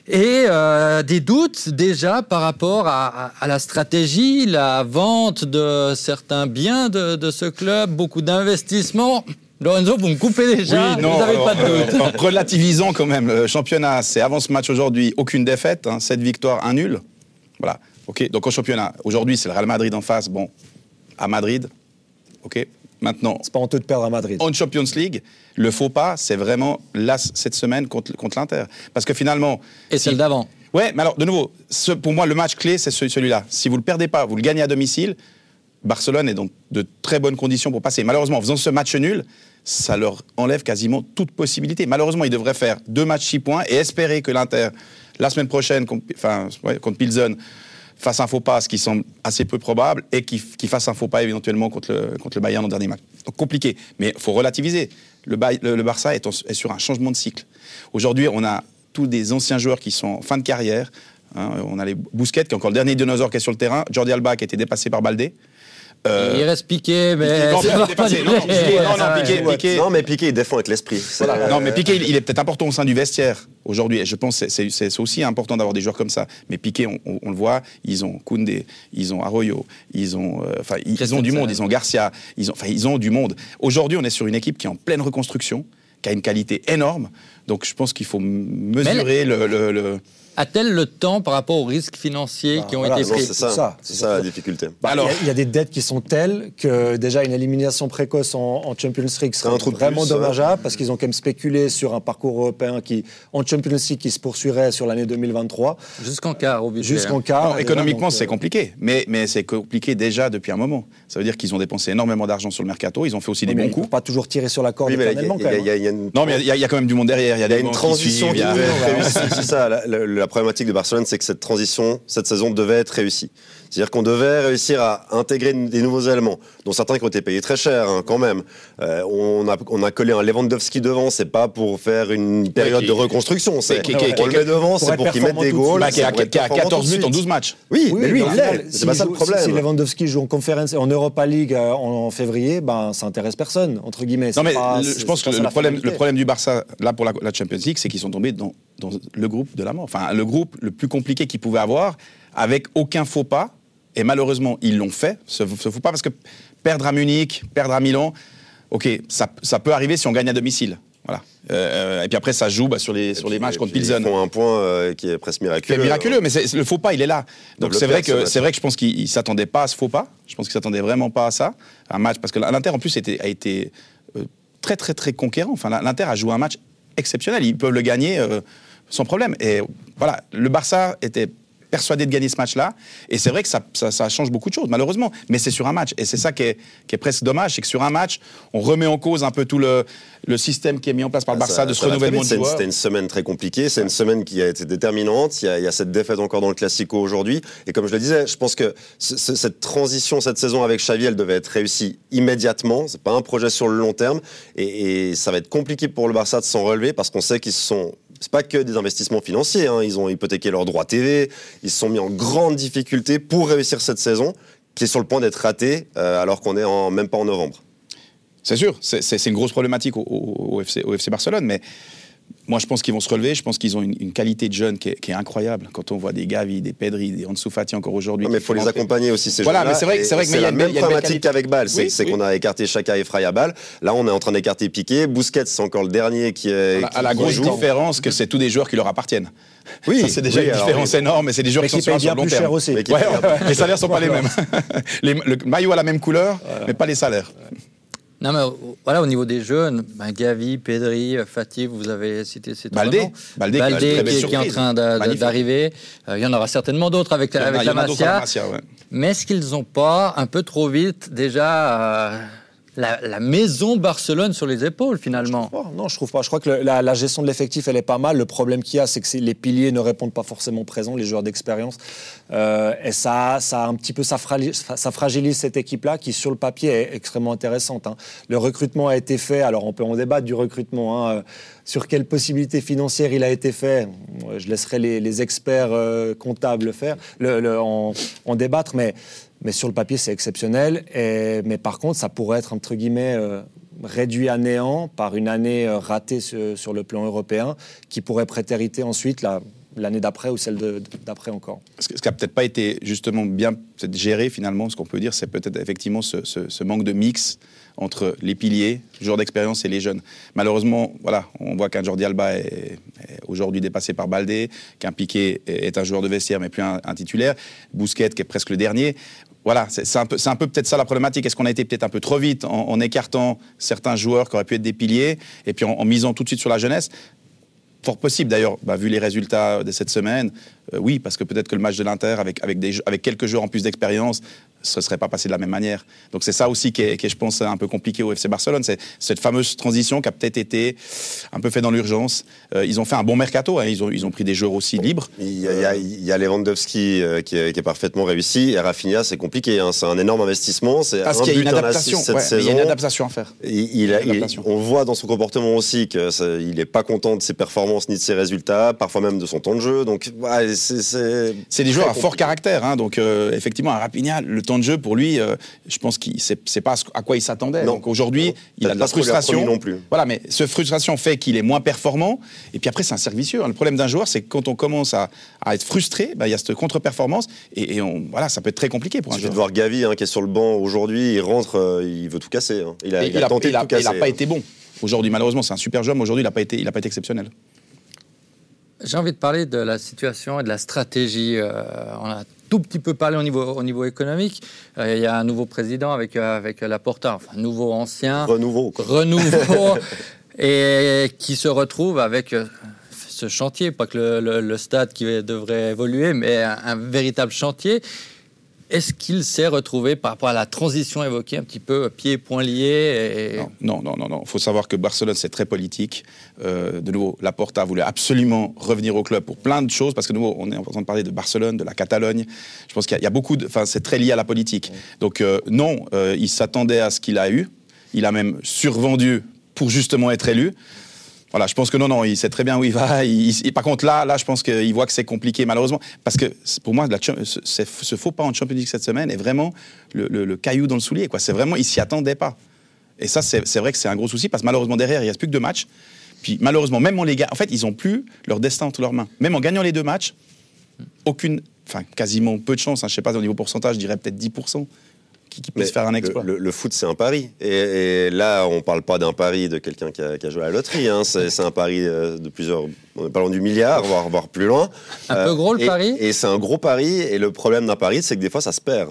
Et euh, des doutes déjà par rapport à, à- à la stratégie, la vente de certains biens de, de ce club, beaucoup d'investissements. Lorenzo, vous me coupez déjà, vous n'avez pas de doute. euh, relativisons quand même. Le championnat, c'est avant ce match aujourd'hui, aucune défaite, hein, 7 victoires, un nul. Voilà. Ok. Donc au championnat, aujourd'hui, c'est le Real Madrid en face. Bon, à Madrid. Ok. Maintenant, C'est pas honteux de perdre à Madrid. en Champions League, le faux pas, c'est vraiment là cette semaine contre, contre l'Inter. Parce que finalement. Et si- celle d'avant. Ouais, mais alors, de nouveau, ce- pour moi, le match clé, c'est ce- celui-là. Si vous le perdez pas, vous le gagnez à domicile, Barcelone est dans de très bonnes conditions pour passer. Malheureusement, en faisant ce match nul, ça leur enlève quasiment toute possibilité. Malheureusement, ils devraient faire deux matchs six points et espérer que l'Inter, la semaine prochaine, contre, enfin, ouais, contre Pilsen, fasse un faux pas, ce qui semble assez peu probable, et qu'il fasse un faux pas éventuellement contre le, Bayern en dernier match. Compliqué, mais il faut relativiser. Le, Barça est sur un changement de cycle. Aujourd'hui, on a tous des anciens joueurs qui sont en fin de carrière. hein. on a les Bousquet, qui est encore le dernier dinosaure qui est sur le terrain, Jordi Alba qui a été dépassé par Baldé. Euh, Il reste piqué, mais non, mais dépassé. Non, non. Piqué, non, non, Ça va, Piqué, ouais. Piqué. Non, mais Piqué, il défend avec l'esprit. Voilà. Non, mais Piqué, il, il est peut-être important au sein du vestiaire aujourd'hui. Et je pense que c'est- aussi important d'avoir des joueurs comme ça. Mais Piqué, on, on- on le voit, ils ont Koundé, ils ont Arroyo, ils ont, euh, enfin, ils, ils ont du monde, ils ont Garcia, ils ont, enfin, ils ont du monde. Aujourd'hui, on est sur une équipe qui est en pleine reconstruction, qui a une qualité énorme. Donc, je pense qu'il faut mesurer le, le- le- A-t-elle le temps par rapport aux risques financiers Bah, qui ont voilà, été pris c'est ça. ça, C'est ça la difficulté. Bah, Alors- il y a- il y, a des dettes qui sont telles que déjà une élimination précoce en, en Champions League serait vraiment plus, dommageable parce qu'ils ont quand même spéculé sur un parcours européen qui, en Champions League qui se poursuivrait sur l'année 2023 Jusqu'en quart au budget. jusqu'en hein. quart. Non, économiquement, c'est euh, compliqué. Mais, mais c'est compliqué déjà depuis un moment. Ça veut dire qu'ils ont dépensé énormément d'argent sur le mercato. Ils ont fait aussi oui, des bons coups. pas toujours tirer sur la corde Oui, mais il y a- éternellement il y a- quand il y a- même. il y a une- Non, mais il y, a- il y a quand même du monde derrière. Il y a, une transition qui réussie. C'est ça, la, la- la problématique de Barcelone, c'est que cette transition, cette saison devait être réussie. C'est-à-dire qu'on devait réussir à intégrer des nouveaux éléments, dont certains qui ont été payés très cher, hein, quand même. Euh, on, a, on a collé un Lewandowski devant, c'est pas pour faire une période de reconstruction. C'est, qui- qui- on le met devant, c'est pour qu'il mette des goals. Bah, qui a, qui a performant 14 tout de buts en suite. 12 matchs. Oui, mais lui, il l'est. C'est pas ça le problème. Si Lewandowski joue en conférence, en Europa League euh, en, en février, ben ça intéresse personne entre guillemets. Non, mais pas- le- c'est- je pense c'est que le la problème, le problème du Barça, là, pour la, la Champions League, c'est qu'ils sont tombés dans, dans le groupe de la mort. Enfin, le groupe le plus compliqué qu'ils pouvaient avoir, avec aucun faux pas. Et malheureusement, ils l'ont fait, ce, ce faux pas, parce que perdre à Munich, perdre à Milan, ok, ça, ça peut arriver si on gagne à domicile. Voilà. Euh, et puis après, ça joue bah, sur les, sur les matchs contre Pilsen. Ils font un point euh, qui est presque C'est miraculeux. miraculeux, mais le faux pas, il est là. Donc c'est vrai, que, c'est vrai que je pense qu'ils ne s'attendaient pas à ce faux pas. Je pense qu'ils ne s'attendaient vraiment pas à ça. Un match, parce que l'Inter, en plus, était- a été euh, très, très, très conquérant. Enfin, l'Inter a joué un match exceptionnel. Ils peuvent le gagner euh, sans problème. Et voilà, le Barça était persuadé de gagner ce match-là. Et c'est vrai que ça, ça- ça change beaucoup de choses, malheureusement. Mais c'est sur un match. Et c'est ça qui est, qui est presque dommage, c'est que sur un match, on remet en cause un peu tout le, le système qui est mis en place par le Ah, Barça ça- de ce renouvellement de. C'était une semaine très compliquée, c'est une semaine qui a été déterminante. Il y a, il y a cette défaite encore dans le Classico aujourd'hui. Et comme je le disais, je pense que ce- ce- cette transition, cette saison avec Xavi, elle devait être réussie immédiatement. C'est pas un projet sur le long terme. Et, et ça va être compliqué pour le Barça de s'en relever parce qu'on sait qu'ils se sont. C'est pas que des investissements financiers. hein. Ils ont hypothéqué leurs droits TV. Ils se sont mis en grande difficulté pour réussir cette saison qui est sur le point d'être ratée euh, alors qu'on est en, même pas en novembre. C'est sûr, c'est- une grosse problématique au FC, au FC Barcelone, mais moi, je pense qu'ils vont se relever. Je pense qu'ils ont une, une qualité de jeunes qui est, qui est incroyable. Quand on voit des Gavi, des Pedri, des Ansu Fati encore aujourd'hui. Mais il faut les rentrer- accompagner aussi, ces Voilà, gens-là. mais c'est vrai que- c'est mais la même problématique qu'avec Bâle. C'est Oui, c'est oui. qu'on a écarté Chaka et Frey à Bâle. Là, on est en train d'écarter Piqué. Busquets, c'est encore le dernier qui est. à qui- la qui grosse joue. différence que c'est tous des joueurs qui leur appartiennent. Oui, c'est déjà oui, une différence énorme, et c'est des joueurs Mais qui sont qui sur bien le long plus terme. cher aussi. Mais Ouais, ouais, les salaires sont pas les mêmes. [LAUGHS] Le maillot a la même couleur, mais pas les salaires. Non, mais voilà, au niveau des jeunes, ben, Gavi, Pedri, euh, Fati, vous avez cité ces trois Baldé. noms. Baldé qui Baldé est en train d'arriver. Euh, il y en aura certainement d'autres avec, avec la. Masia, ouais. Mais est-ce qu'ils n'ont pas, un peu trop vite, déjà euh, la, maison Barcelone sur les épaules, finalement non, je trouve pas. Je crois que la, gestion de l'effectif, elle est pas mal. Le problème qu'il y a, c'est que les piliers ne répondent pas forcément présents, les joueurs d'expérience. Euh, et ça, ça un petit peu, ça, fragilise cette équipe-là, qui sur le papier est extrêmement intéressante. hein. Le recrutement a été fait. Alors, on peut en débattre du recrutement. hein. Euh, Sur quelles possibilités financières il a été fait Moi, Je laisserai les, experts euh, comptables faire, en, en débattre. Mais, mais sur le papier, c'est exceptionnel. Mais par contre, ça pourrait être entre guillemets. euh, réduit à néant par une année euh, ratée sur, le plan européen qui pourrait prétériter ensuite la- l'année d'après ou celle d'après encore. Ce qui a peut-être pas été justement bien géré finalement, ce qu'on peut dire, c'est peut-être effectivement ce, manque de mix entre les piliers, joueurs d'expérience et les jeunes. Malheureusement, voilà, on voit qu'un Jordi Alba est, aujourd'hui dépassé par Baldé, qu'un Piqué est un joueur de vestiaire mais plus un, un titulaire, Bousquet qui est presque le dernier. Voilà, c'est un peu, peu peut-être ça la problématique. Est-ce qu'on a été peut-être un peu trop vite en, écartant certains joueurs qui auraient pu être des piliers et puis en, misant tout de suite sur la jeunesse? Fort possible d'ailleurs, bah, vu les résultats de cette semaine, euh, oui, parce que peut-être que le match de l'Inter, avec, avec, avec quelques joueurs en plus d'expérience, ce ne serait pas passé de la même manière. Donc c'est ça aussi qui est, qui est, je pense, un peu compliqué au FC Barcelone. C'est cette fameuse transition qui a peut-être été un peu faite dans l'urgence. Euh, ils ont fait un bon mercato, hein. ils, ont, ils ont pris des joueurs aussi libres. Il y a, il y a- il y a Lewandowski euh, qui, est, qui est parfaitement réussi et Rafinha c'est compliqué, hein. c'est un énorme investissement, c'est un Parce qu'il y a une adaptation. cette ouais, il y a une adaptation à faire. Il- il a- Une il- adaptation. on voit dans son comportement aussi qu'il n'est pas content de ses performances ni de ses résultats, parfois même de son temps de jeu. Donc, ouais, c'est- des joueurs à fort caractère, hein, donc euh, effectivement, un Rafinha, le temps de jeu pour lui, euh, je pense qu'il c'est pas à quoi il s'attendait. Donc aujourd'hui, il a de la frustration. non plus. Voilà, mais ce frustration fait qu'il est moins performant. Et puis après, c'est un servicieux. hein. Le problème d'un joueur, c'est que quand on commence à, à être frustré, bah, il y a cette contre-performance et, et on, voilà, ça peut être très compliqué pour un suffit de joueur. voir Gavi hein, qui est sur le banc aujourd'hui, il rentre, euh, il veut tout casser. hein. Il a, Et il a tenté de tout casser. il a pas hein. été bon. Aujourd'hui, malheureusement, c'est un super joueur, mais aujourd'hui, il n'a pas, été- il a pas été exceptionnel. J'ai envie de parler de la situation et de la stratégie. Euh, on a tout petit peu parlé au niveau, au niveau économique. Euh, il y a un nouveau président avec, euh, avec Laporta, enfin nouveau, ancien, Renouveau. quoi. renouveau, [LAUGHS] et qui se retrouve avec euh, ce chantier, pas que le, le- le stade qui devrait évoluer, mais un, un véritable chantier. Est-ce qu'il s'est retrouvé par rapport à la transition évoquée, un petit peu pieds poings liés et... Non, non, non, non. Il faut savoir que Barcelone, c'est très politique. Euh, de nouveau, Laporta voulait absolument revenir au club pour plein de choses, parce que de nouveau, on est en train de parler de Barcelone, de la Catalogne. Je pense qu'il y, a- il y a beaucoup de. Enfin, c'est très lié à la politique. Donc, euh, non, euh, il s'attendait à ce qu'il a eu. Il a même survendu pour justement être élu. Voilà, je pense que non, non, il sait très bien où il va. Par contre, là, là, je pense qu'il voit que c'est compliqué, malheureusement. Parce que pour moi, la ce, faux pas en Champions League cette semaine est vraiment le, caillou dans le soulier. quoi. C'est vraiment, il s'y attendait pas. Et ça, c'est vrai que c'est un gros souci parce que malheureusement, derrière, il ne reste plus que deux matchs. Puis malheureusement, même en les ga- en fait, ils n'ont plus leur destin entre leurs mains. Même en gagnant les deux matchs, aucune, enfin, quasiment peu de chance. hein, je ne sais pas, au niveau pourcentage, je dirais peut-être 10% qui, puissent faire un le- exploit. Le, le foot, c'est un pari. Et, et là, on parle pas d'un pari de quelqu'un qui a, qui a joué à la loterie. hein. C'est c'est un pari euh, de plusieurs. On est pas loin du milliard, voire, voire plus loin. Un peu gros, le et- pari? Et c'est un gros pari. Et le problème d'un pari, c'est que des fois, ça se perd.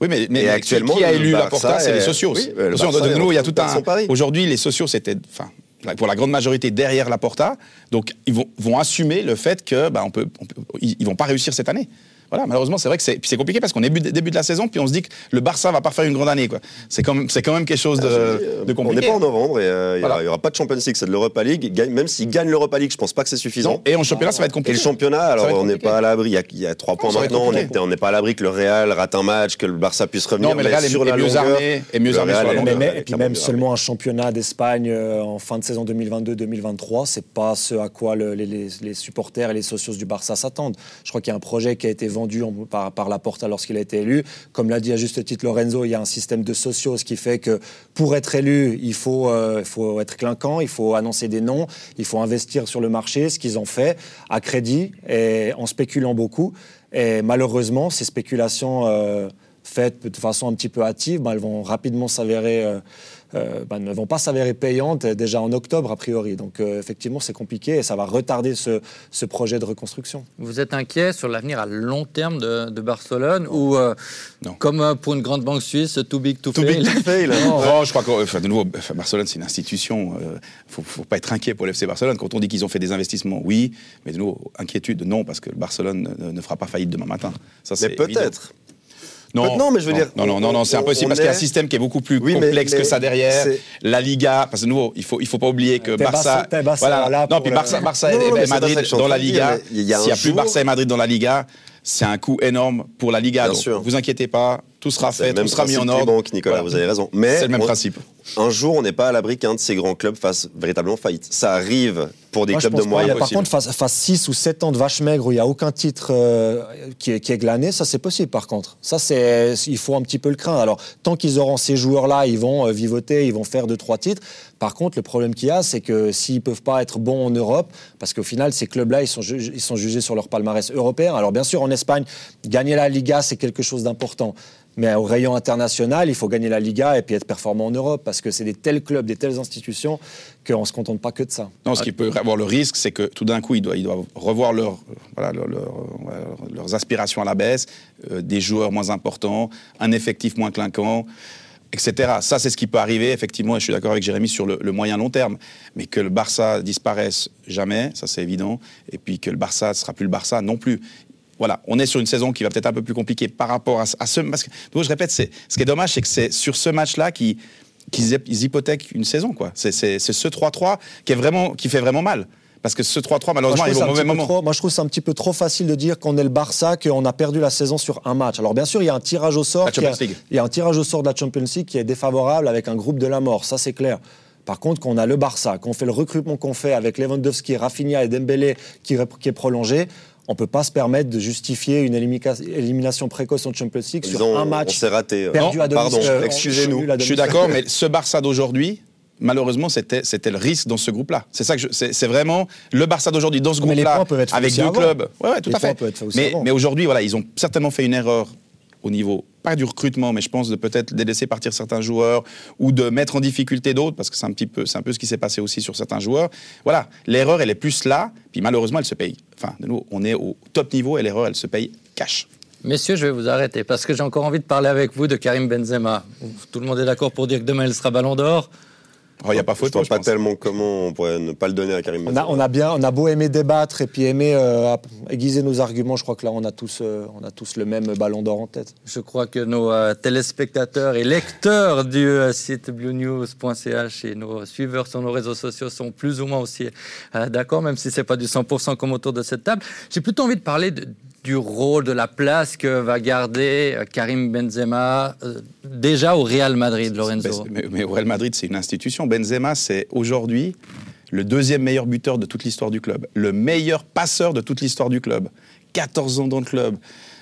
Oui, mais, mais actuellement, qui, a élu Laporta, c'est est- les socios. oui, le Barça de nouveau, il y a tout un. son pari. Aujourd'hui, les socios, c'était, enfin, pour la grande majorité derrière Laporta, donc ils vont, vont assumer le fait que, bah, on peut, on peut- ils, ils vont pas réussir cette année. Voilà, malheureusement, c'est vrai que c'est, puis c'est compliqué parce qu'on est début, de la saison, puis on se dit que le Barça va pas faire une grande année, quoi. C'est quand même, c'est quand même quelque chose de, Euh, de on compliqué. n'est pas en novembre et euh, il y aura- Voilà. il y aura pas de Champions League, c'est de l'Europa League. Gagne- Même s'ils gagnent l'Europa League, je pense pas que c'est suffisant. Non, et en championnat, ça va être Et compliqué. le championnat, alors on n'est pas à l'abri. Il y a, il y a trois points maintenant. On n'est on pas à l'abri que le Real rate un match, que le Barça puisse revenir. Non, mais le Real est- sur est la mieux longueur, armé- est mieux armé sur la longueur. Mais, et puis même seulement un championnat d'Espagne euh, en fin de saison 2022-2023, c'est pas ce à quoi le- les, les- les supporters et les socios du Barça s'attendent. Je crois qu'il y a un projet qui a été vendu par, la porte lorsqu'il a été élu. Comme l'a dit à juste titre Lorenzo, il y a un système de sociaux, ce qui fait que pour être élu, il faut, euh, faut être clinquant, il faut annoncer des noms, il faut investir sur le marché, ce qu'ils ont fait à crédit et en spéculant beaucoup. Et malheureusement, ces spéculations euh, faites de façon un petit peu hâtive, ben, elles vont rapidement s'avérer euh, euh, ne vont pas s'avérer payantes déjà en octobre a priori. Donc euh, effectivement c'est compliqué et ça va retarder ce, ce, projet de reconstruction. Vous êtes inquiet sur l'avenir à long terme de, de Barcelone ou euh, comme pour une grande banque suisse, too big to, fail, big to fail. [LAUGHS] non. je crois que enfin, de nouveau Barcelone c'est une institution. Il faut, faut, pas être inquiet pour l'FC Barcelone. Quand on dit qu'ils ont fait des investissements, oui, mais de nouveau inquiétude non parce que Barcelone ne, ne fera pas faillite demain matin. Ça, mais peut-être. Non, non, mais je veux dire. Non, non, non, non c'est impossible parce qu'il y a un système qui est beaucoup plus complexe que ça derrière. La Liga, parce que nouveau, il faut, il faut pas oublier que Barça. voilà. Non, puis Barça, Barça et, Madrid dans la Liga. S'il n'y a plus Barça et Madrid dans la Liga, c'est un coût énorme pour la Liga. Bien sûr. Vous inquiétez pas, tout sera fait, tout sera mis en ordre. Nicolas, vous avez raison. Mais c'est le même principe. Un jour, on n'est pas à l'abri qu'un de ces grands clubs fasse véritablement faillite. Ça arrive pour des clubs de moyens. Par contre, face, 6 ou 7 ans de vache maigre où il n'y a aucun titre euh, qui, est, qui, est, glané, ça c'est possible par contre. Ça, c'est, il faut un petit peu le craindre. Alors, tant qu'ils auront ces joueurs-là, ils vont euh, vivoter, ils vont faire 2-3 titres. Par contre, le problème qu'il y a, c'est que s'ils ne peuvent pas être bons en Europe, parce qu'au final, ces clubs-là, ils sont, ils sont jugés sur leur palmarès européen. Alors, bien sûr, en Espagne, gagner la Liga, c'est quelque chose d'important. Mais au rayon international, il faut gagner la Liga et puis être performant en Europe parce que c'est des tels clubs, des telles institutions qu'on ne se contente pas que de ça. Non, ce qui peut avoir le risque, c'est que tout d'un coup, ils doivent, revoir leurs aspirations à la baisse, euh, des joueurs moins importants, un effectif moins clinquant etc. Ça, c'est ce qui peut arriver, effectivement, et je suis d'accord avec Jérémy sur le, le, moyen long terme. Mais que le Barça disparaisse jamais, ça c'est évident, et puis que le Barça ne sera plus le Barça non plus voilà, on est sur une saison qui va peut-être un peu plus compliquée par rapport à, ce. Parce que, je répète, ce qui est dommage, c'est que c'est sur ce match-là qu'ils hypothèquent une saison. quoi. C'est ce 3-3 qui, est vraiment, qui fait vraiment mal. Parce que ce 3-3, malheureusement, il au mauvais moment. moi, je trouve c'est un petit peu trop facile de dire qu'on est le Barça, qu'on a perdu la saison sur un match. Alors, bien sûr, il y a un tirage au sort. il y a un tirage au sort de la Champions League qui est défavorable avec un groupe de la mort. Ça, c'est clair. Par contre, qu'on a le Barça, qu'on fait le recrutement qu'on fait avec Lewandowski, Rafinha et Dembélé qui, qui est prolongé, on ne peut pas se permettre de justifier une élimination précoce en Champions League sur un match raté. perdu à Pardon, excusez-nous. Je suis d'accord, mais ce Barça d'aujourd'hui, malheureusement, c'était le risque dans ce groupe-là. C'est ça que c'est vraiment le Barça d'aujourd'hui dans ce groupe-là, avec deux clubs. Ouais, ouais tout à fait. Mais, mais aujourd'hui, voilà, ils ont certainement fait une erreur au niveau, pas du recrutement, mais je pense de peut-être laisser partir certains joueurs ou de mettre en difficulté d'autres, parce que c'est un petit peu, c'est un peu ce qui s'est passé aussi sur certains joueurs. Voilà, l'erreur, elle est plus là, puis malheureusement, elle se paye. Enfin, de nous, on est au top niveau et l'erreur, elle se paye cash. Messieurs, je vais vous arrêter parce que j'ai encore envie de parler avec vous de Karim Benzema. Tout le monde est d'accord pour dire que demain, il sera ballon d'or. Il oh, n'y a pas photo. Je vois pas tellement comment on pourrait ne pas le donner à Karim Benzema. On a, bien, on a beau aimer débattre et puis aimer euh, aiguiser nos arguments. Je crois que là, on a tous, euh, on a tous le même ballon d'or en tête. Je crois que nos euh, téléspectateurs et lecteurs du site bluenews.ch et nos suiveurs sur nos réseaux sociaux sont plus ou moins aussi d'accord, même si c'est pas du 100% comme autour de cette table. J'ai plutôt envie de parler de, du rôle, de la place que va garder euh, Karim Benzema euh, déjà au Real Madrid, Lorenzo mais, au Real Madrid, c'est une institution. Benzema, c'est aujourd'hui le deuxième meilleur buteur de toute l'histoire du club, le meilleur passeur de toute l'histoire du club. 14 ans dans le club,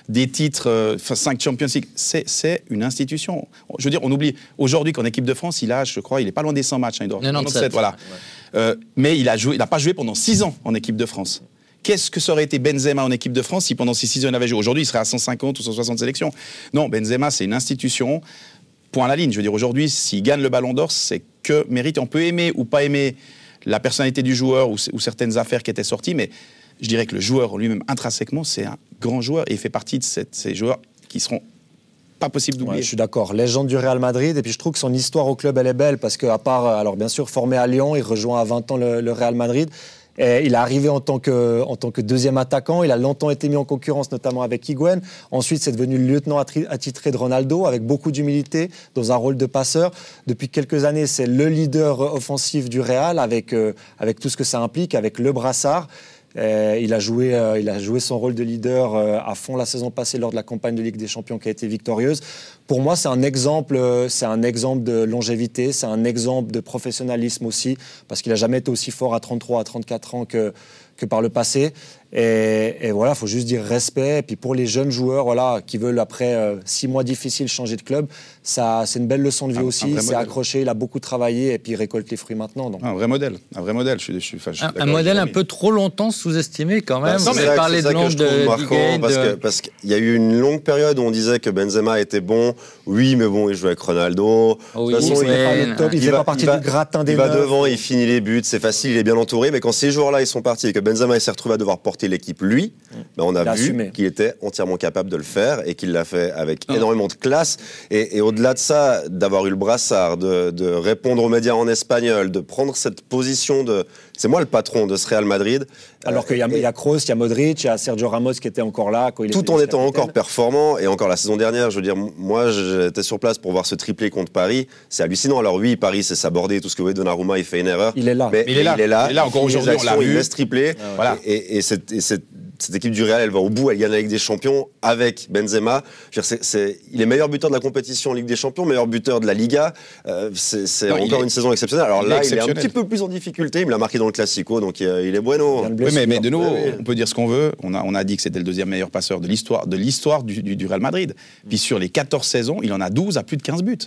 des titres, 5 euh, Champions League, c'est une institution. Je veux dire, on oublie aujourd'hui qu'en équipe de France, il a, je crois, il est pas loin des 100 matchs. Hein, il doit 97, voilà. mais il a joué, il n'a pas joué pendant 6 ans en équipe de France. Qu'est-ce que ça aurait été Benzema en équipe de France si pendant ces six ans il avait joué? Aujourd'hui, il serait à 150 ou 160 sélections. Non, Benzema, c'est une institution. Point à la ligne. Je veux dire, aujourd'hui, s'il gagne le ballon d'or, c'est que mérite. On peut aimer ou pas aimer la personnalité du joueur ou, certaines affaires qui étaient sorties, mais je dirais que le joueur lui-même, intrinsèquement, c'est un grand joueur et il fait partie de ces joueurs qui seront pas possible d'oublier. je suis d'accord. Légende du Real Madrid. Et puis je trouve que son histoire au club, elle est belle parce qu'à part, alors bien sûr, formé à Lyon, il rejoint à 20 ans le Real Madrid il est arrivé en tant, que, en tant que deuxième attaquant. Il a longtemps été mis en concurrence, notamment avec Higuain. Ensuite, c'est devenu le lieutenant attitré de Ronaldo, avec beaucoup d'humilité, dans un rôle de passeur. Depuis quelques années, c'est le leader offensif du Real, avec, euh, avec tout ce que ça implique, avec le brassard. Euh, il, a joué, euh, il a joué son rôle de leader à fond la saison passée lors de la campagne de Ligue des Champions qui a été victorieuse. Pour moi, c'est un exemple, c'est un exemple de longévité, c'est un exemple de professionnalisme aussi, parce qu'il n'a jamais été aussi fort à 33, à 34 ans que, que par le passé. Et, et voilà, il faut juste dire respect. Et puis pour les jeunes joueurs voilà, qui veulent, après euh, six mois difficiles, changer de club, ça, c'est une belle leçon de vie Un- aussi. C'est accroché, il a beaucoup travaillé et puis il récolte les fruits maintenant. Donc. Un vrai modèle, un vrai modèle. Je suis, je suis- enfin, je suis Un, modèle un peu trop longtemps sous-estimé quand même. Bah, Vous c'est avez ça- parlé c'est de ça que l'ombre je trouve de marquant, parce que parce qu'il y a eu une longue période où on disait que Benzema était bon. Oui, mais bon, il jouait avec Ronaldo. Oh oui, de toute façon, il n'est pas va- du gratin des Il va devant, il finit les buts, c'est facile, il est bien entouré. Mais quand ces joueurs-là ils sont partis et que Benzema il s'est retrouvé à devoir porter l'équipe lui, ben, on a vu qu'il était entièrement capable de le faire et qu'il l'a fait avec Ah. énormément de classe. Et, et au-delà de ça, d'avoir eu le brassard, de, de répondre aux médias en espagnol, de prendre cette position de c'est moi le patron de ce Real Madrid. Alors Euh, qu'il y a, et- il y a Kroos, il y a Modric, il y a Sergio Ramos qui était encore là. Quand il tout était en étant encore performant et encore la saison dernière, je veux dire, moi j'étais sur place pour voir ce triplé contre Paris, c'est hallucinant. Alors oui, Paris c'est sabordé, tout ce que vous voulez, Donnarumma il fait une erreur. Il est là. Mais, Mais il est là. Il est là, Il est là, encore aujourd'hui, on l'a actions, il laisse tripler. Voilà. Et, et cette, et cette- cette équipe du Real, elle va au bout, elle gagne la Ligue des Champions avec Benzema. Je veux dire, c'est- c'est- il est meilleur buteur de la compétition en Ligue des Champions, meilleur buteur de la Liga. Euh, c'est encore est- une saison exceptionnelle. Alors il est là, il est un petit peu plus en difficulté. Il me l'a marqué dans le Classico, donc euh, il est bueno. Il Oui, mais, mais de nouveau, on peut dire ce qu'on veut. On a, on a dit que c'était le deuxième meilleur passeur de l'histoire de l'histoire du, du- du Real Madrid. Puis sur les 14 saisons, il en a 12 à plus de 15 buts.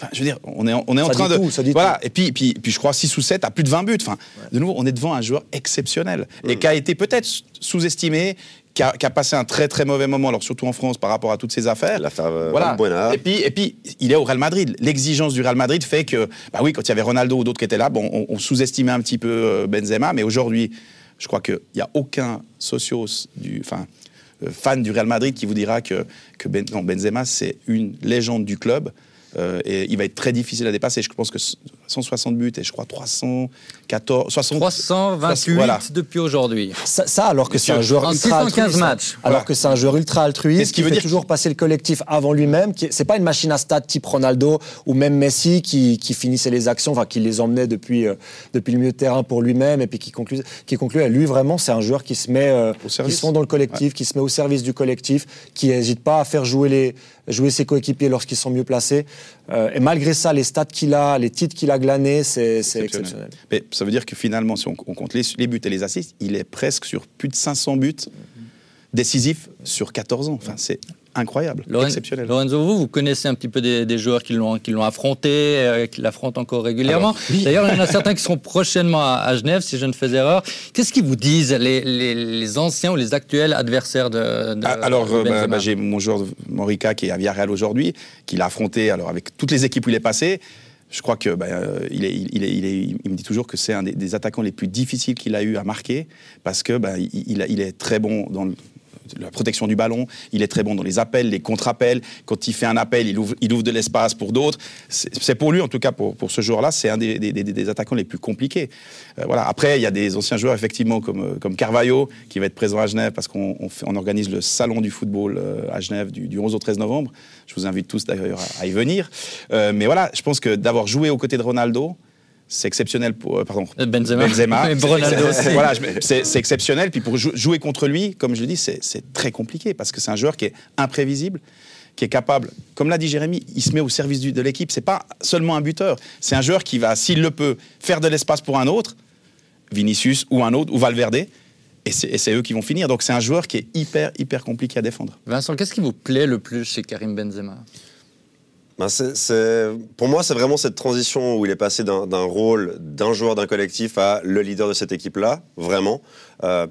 Enfin, je veux dire, on est, en- on est en Ça train de. tout, ça dit voilà. Et puis, puis, puis je crois 6 ou 7 à plus de 20 buts. Enfin, de nouveau, on est devant un joueur exceptionnel et qui a été peut-être sous-estimé, qui a, qui a passé un très très mauvais moment, alors surtout en France par rapport à toutes ses affaires. L'affaire euh, Voilà. Et puis, et puis, il est au Real Madrid. L'exigence du Real Madrid fait que, bah oui, quand il y avait Ronaldo ou d'autres qui étaient là, bon, on, on sous-estimait un petit peu euh, Benzema, mais aujourd'hui, je crois qu'il n'y a aucun socios, du, enfin, euh, fan du Real Madrid qui vous dira que, que ben, non, Benzema, c'est une légende du club. Euh, et il va être très difficile à dépasser. Je pense que 160 buts et je crois 314, 60, 328 Voilà. depuis aujourd'hui. Ça, ça, alors que c'est un joueur en ultra 615 altruiste. matchs. Alors Voilà. que c'est un joueur ultra Et altruiste ce qui qui veut fait dire toujours passer le collectif avant lui-même. C'est pas une machine à stats type Ronaldo ou même Messi qui, qui finissait les actions, enfin qui les emmenait depuis, euh, depuis le milieu de terrain pour lui-même et puis qui conclut. Qui lui vraiment, c'est un joueur qui se met, euh, Au qui service. se fond dans le collectif, qui se met au service du collectif, qui n'hésite pas à faire jouer les jouer ses coéquipiers lorsqu'ils sont mieux placés. Euh, et malgré ça, les stats qu'il a, les titres qu'il a glanés, c'est exceptionnel. Mais ça veut dire que finalement, si on, on compte les, les buts et les assists, il est presque sur plus de 500 buts décisifs sur 14 ans. Enfin, c'est incroyable, Loren- exceptionnel. Lorenzo, vous, vous connaissez un petit peu des, des joueurs qui l'ont, qui l'ont affronté, euh, qui l'affrontent encore régulièrement. D'ailleurs, il y en a certains qui seront prochainement à, à Genève, si je ne fais erreur. Qu'est-ce qu'ils vous disent, les, les- les anciens ou les actuels adversaires de, de Ah, Alors, de euh, bah, bah, j'ai mon joueur Morica qui est à Villarreal aujourd'hui, qui l'a affronté alors avec toutes les équipes où il est passé. Je crois que bah, euh, il, est, il, est, il, est- il me dit toujours que c'est un des, des attaquants les plus difficiles qu'il a eu à marquer parce que bah, il est très bon dans le- la protection du ballon, il est très bon dans les appels, les contre-appels. Quand il fait un appel, il ouvre, il ouvre de l'espace pour d'autres. C'est pour lui, en tout cas pour, pour ce joueur-là, c'est un des, des- des- des attaquants les plus compliqués. Euh, voilà. Après, il y a des anciens joueurs, effectivement, comme, euh, comme Carvalho, qui va être présent à Genève parce qu'on on organise le salon du football euh, à Genève du, du 11 au 13 novembre. Je vous invite tous d'ailleurs à, y venir. Mais voilà, je pense que d'avoir joué aux côtés de Ronaldo, c'est exceptionnel pour euh, pardon Euh, Benzema. Benzema. [LAUGHS] Voilà, c'est exceptionnel. Puis pour jou- jouer contre lui, comme je le dis, c'est très compliqué parce que c'est un joueur qui est imprévisible, qui est capable, comme l'a dit Jérémy, il se met au service du- de l'équipe. C'est pas seulement un buteur. C'est un joueur qui va, s'il le peut, faire de l'espace pour un autre, Vinicius ou un autre ou Valverde. Et c'est et c'est eux qui vont finir. Donc c'est un joueur qui est hyper hyper compliqué à défendre. Vincent, qu'est-ce qui vous plaît le plus chez Karim Benzema? Ben, c'est- c'est- pour moi, c'est vraiment cette transition où il est passé d'un d'un rôle d'un joueur d'un collectif à le leader de cette équipe-là, vraiment. Euh,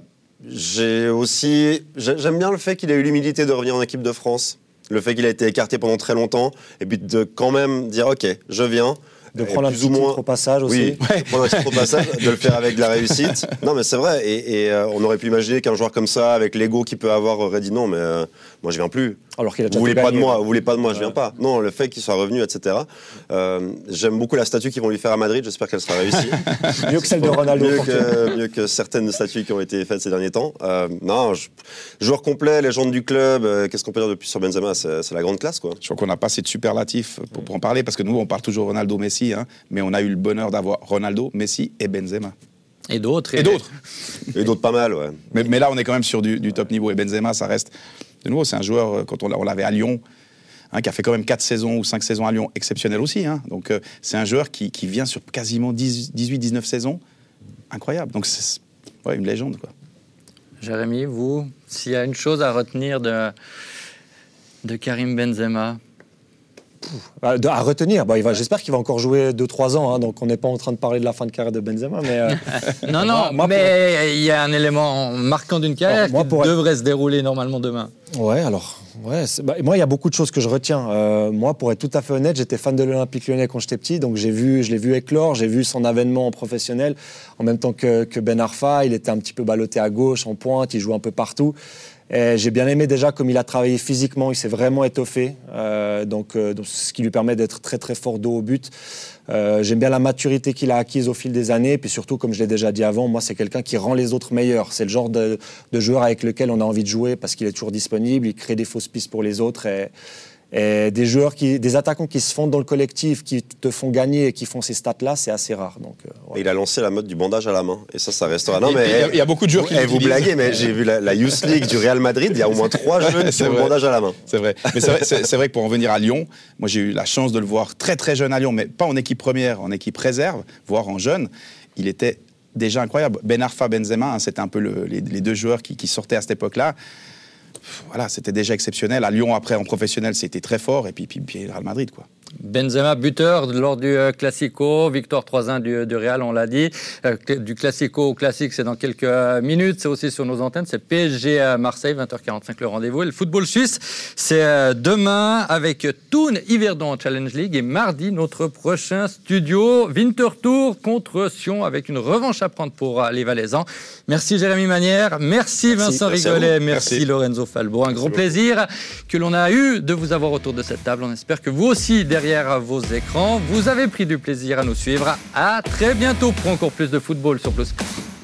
j'ai aussi, j'ai- j'aime bien le fait qu'il ait eu l'humilité de revenir en équipe de France, le fait qu'il a été écarté pendant très longtemps, et puis de quand même dire ok, je viens. De prendre un petit ou moins- titre au passage aussi. Oui, prendre un titre au passage, de le faire avec de la réussite. Non, mais c'est vrai. Et, et, euh, on aurait pu imaginer qu'un joueur comme ça, avec l'ego qu'il peut avoir, aurait dit non, mais euh, moi je viens plus. Alors qu'il a Vous voulez pas de moi, vous voulez pas de moi, je viens pas. Non, le fait qu'il soit revenu, etc. Euh, J'aime beaucoup la statue qu'ils vont lui faire à Madrid. J'espère qu'elle sera réussie. [LAUGHS] Mieux que celle de Ronaldo. mieux, que, mieux que certaines statues qui ont été faites ces derniers temps. Euh, non, je- joueur complet, légende du club. euh, Qu'est-ce qu'on peut dire depuis sur Benzema? C'est c'est la grande classe, quoi. Je crois qu'on n'a pas assez de superlatifs pour, pour en parler parce que nous on parle toujours Ronaldo, Messi, hein, mais on a eu le bonheur d'avoir Ronaldo, Messi et Benzema. Et d'autres. Et d'autres. Et d'autres pas mal, ouais. Mais, mais là, on est quand même sur du, du top niveau. Et Benzema, ça reste. De nouveau, c'est un joueur, euh, quand on, l'a- on l'avait à Lyon, hein, qui a fait quand même 4 saisons ou 5 saisons à Lyon, exceptionnel aussi. hein. Donc, euh, c'est un joueur qui, vient sur quasiment 18-19 saisons. Incroyable. Donc, c'est ouais, une légende. Quoi. Jérémy, vous, s'il y a une chose à retenir de, de Karim Benzema à retenir, bah, j'espère qu'il va encore jouer 2-3 ans, hein, donc on n'est pas en train de parler de la fin de carrière de Benzema. Mais, euh, [LAUGHS] non, non, mais il y a un élément marquant d'une carrière qui devrait se dérouler normalement demain. Ouais, alors, ouais, bah, moi, il y a beaucoup de choses que je retiens. Euh, moi, pour être tout à fait honnête, j'étais fan de l'Olympique lyonnais quand j'étais petit, donc j'ai vu, je l'ai vu éclore, j'ai vu son avènement professionnel, en même temps que, que Ben Arfa, il était un petit peu ballotté à gauche, en pointe, il jouait un peu partout. J'ai bien aimé déjà comme il a travaillé physiquement, il s'est vraiment étoffé, euh, donc, euh, donc, ce qui lui permet d'être très très fort dos au but. Euh, J'aime bien la maturité qu'il a acquise au fil des années, et puis surtout, comme je l'ai déjà dit avant, moi c'est quelqu'un qui rend les autres meilleurs. C'est le genre de, de, joueur avec lequel on a envie de jouer parce qu'il est toujours disponible, il crée des fausses pistes pour les autres. Et, et des joueurs, qui, des attaquants qui se fondent dans le collectif, qui te font gagner et qui font ces stats-là, c'est assez rare. Donc, euh, Il a lancé la mode du bandage à la main. Et ça, ça restera. Non, mais il y, a beaucoup de joueurs qui. Eh, vous blaguez, mais j'ai vu la, Youth League du Real Madrid. Il y a au moins trois jeunes qui ont le bandage à la main. C'est vrai. Mais c'est vrai, que pour en venir à Lyon, moi j'ai eu la chance de le voir très très jeune à Lyon, mais pas en équipe première, en équipe réserve, voire en jeune. Il était déjà incroyable. Ben Arfa, Benzema, hein, c'était un peu les, deux joueurs qui, qui sortaient à cette époque-là voilà, c'était déjà exceptionnel. À Lyon, après, en professionnel, c'était très fort. Et puis, puis, Real Madrid, quoi. Benzema, buteur lors du euh, Classico, victoire 3-1 du, Real, on l'a dit. Euh, du Classico au Classique, c'est dans quelques euh, minutes. C'est aussi sur nos antennes. C'est PSG à Marseille, 20h45 le rendez-vous. Et le football suisse, c'est demain avec Thun Yverdon Challenge League et mardi, notre prochain studio Winter Tour contre Sion avec une revanche à prendre pour les Valaisans. Merci Jérémy Manière, merci, Vincent Rigolet, merci, Lorenzo Falbo. Un gros plaisir que l'on a eu de vous avoir autour de cette table. On espère que vous aussi, derrière vos écrans. Vous avez pris du plaisir à nous suivre. À très bientôt pour encore plus de football sur Plus